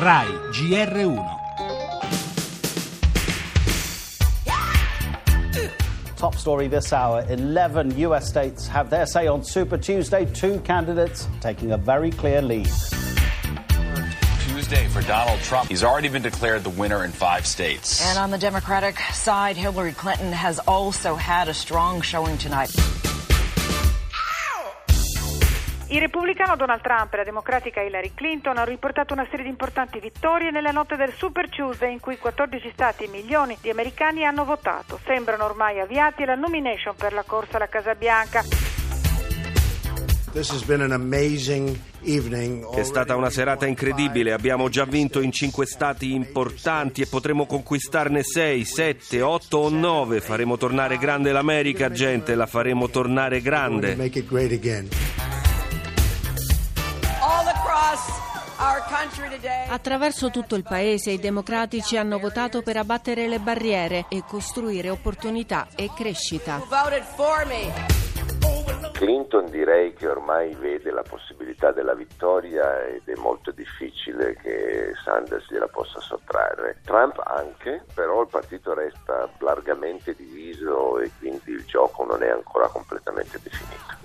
RAI GR1 Top story this hour 11 US states have their say on Super Tuesday, two candidates taking a very clear lead. Tuesday for Donald Trump. He's already been declared the winner in five states. And on the Democratic side, Hillary Clinton has also had a strong showing tonight. Il repubblicano Donald Trump e la democratica Hillary Clinton hanno riportato una serie di importanti vittorie nella notte del Super Tuesday in cui 14 stati e milioni di americani hanno votato. Sembrano ormai avviati alla nomination per la corsa alla Casa Bianca. È stata una serata incredibile, abbiamo già vinto in cinque stati importanti e potremo conquistarne sei, sette, otto o nove. Faremo tornare grande l'America, gente, la faremo tornare grande. Attraverso tutto il paese i democratici hanno votato per abbattere le barriere e costruire opportunità e crescita. Clinton direi che ormai vede la possibilità della vittoria ed è molto difficile che Sanders gliela possa sottrarre. Trump anche, però il partito resta largamente diviso e quindi il gioco non è ancora completamente definito.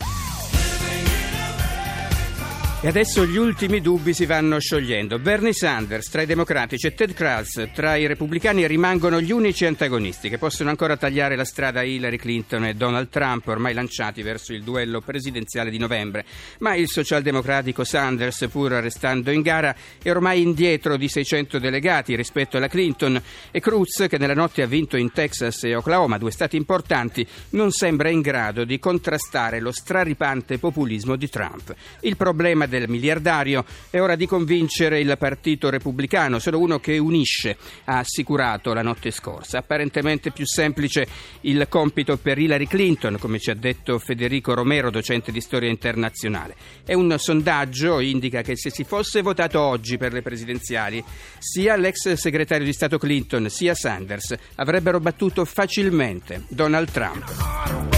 E adesso gli ultimi dubbi si vanno sciogliendo. Bernie Sanders tra i democratici e Ted Cruz tra i repubblicani rimangono gli unici antagonisti che possono ancora tagliare la strada a Hillary Clinton e Donald Trump ormai lanciati verso il duello presidenziale di novembre. Ma il socialdemocratico Sanders, pur restando in gara, è ormai indietro di 600 delegati rispetto alla Clinton e Cruz, che nella notte ha vinto in Texas e Oklahoma, due stati importanti, non sembra in grado di contrastare lo straripante populismo di Trump. Il problema del miliardario, è ora di convincere il Partito Repubblicano, solo uno che unisce, ha assicurato la notte scorsa. Apparentemente più semplice il compito per Hillary Clinton, come ci ha detto Federico Romero, docente di storia internazionale. È un sondaggio indica che se si fosse votato oggi per le presidenziali, sia l'ex segretario di Stato Clinton sia Sanders avrebbero battuto facilmente Donald Trump.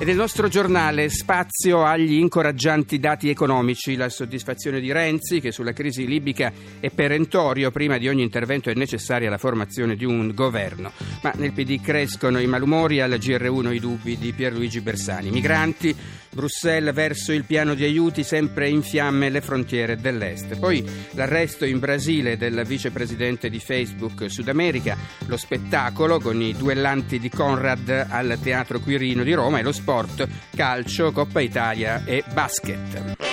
E nel nostro giornale spazio agli incoraggianti dati economici, la soddisfazione di Renzi che sulla crisi libica è perentorio, prima di ogni intervento è necessaria la formazione di un governo. Ma nel PD crescono i malumori, al GR1 i dubbi di Pierluigi Bersani. Migranti, Bruxelles verso il piano di aiuti sempre in fiamme le frontiere dell'Est. Poi l'arresto in Brasile del vicepresidente di Facebook Sud America, lo spettacolo con i duellanti di Conrad al Teatro Quirino di Roma e lo sport, calcio, Coppa Italia e basket.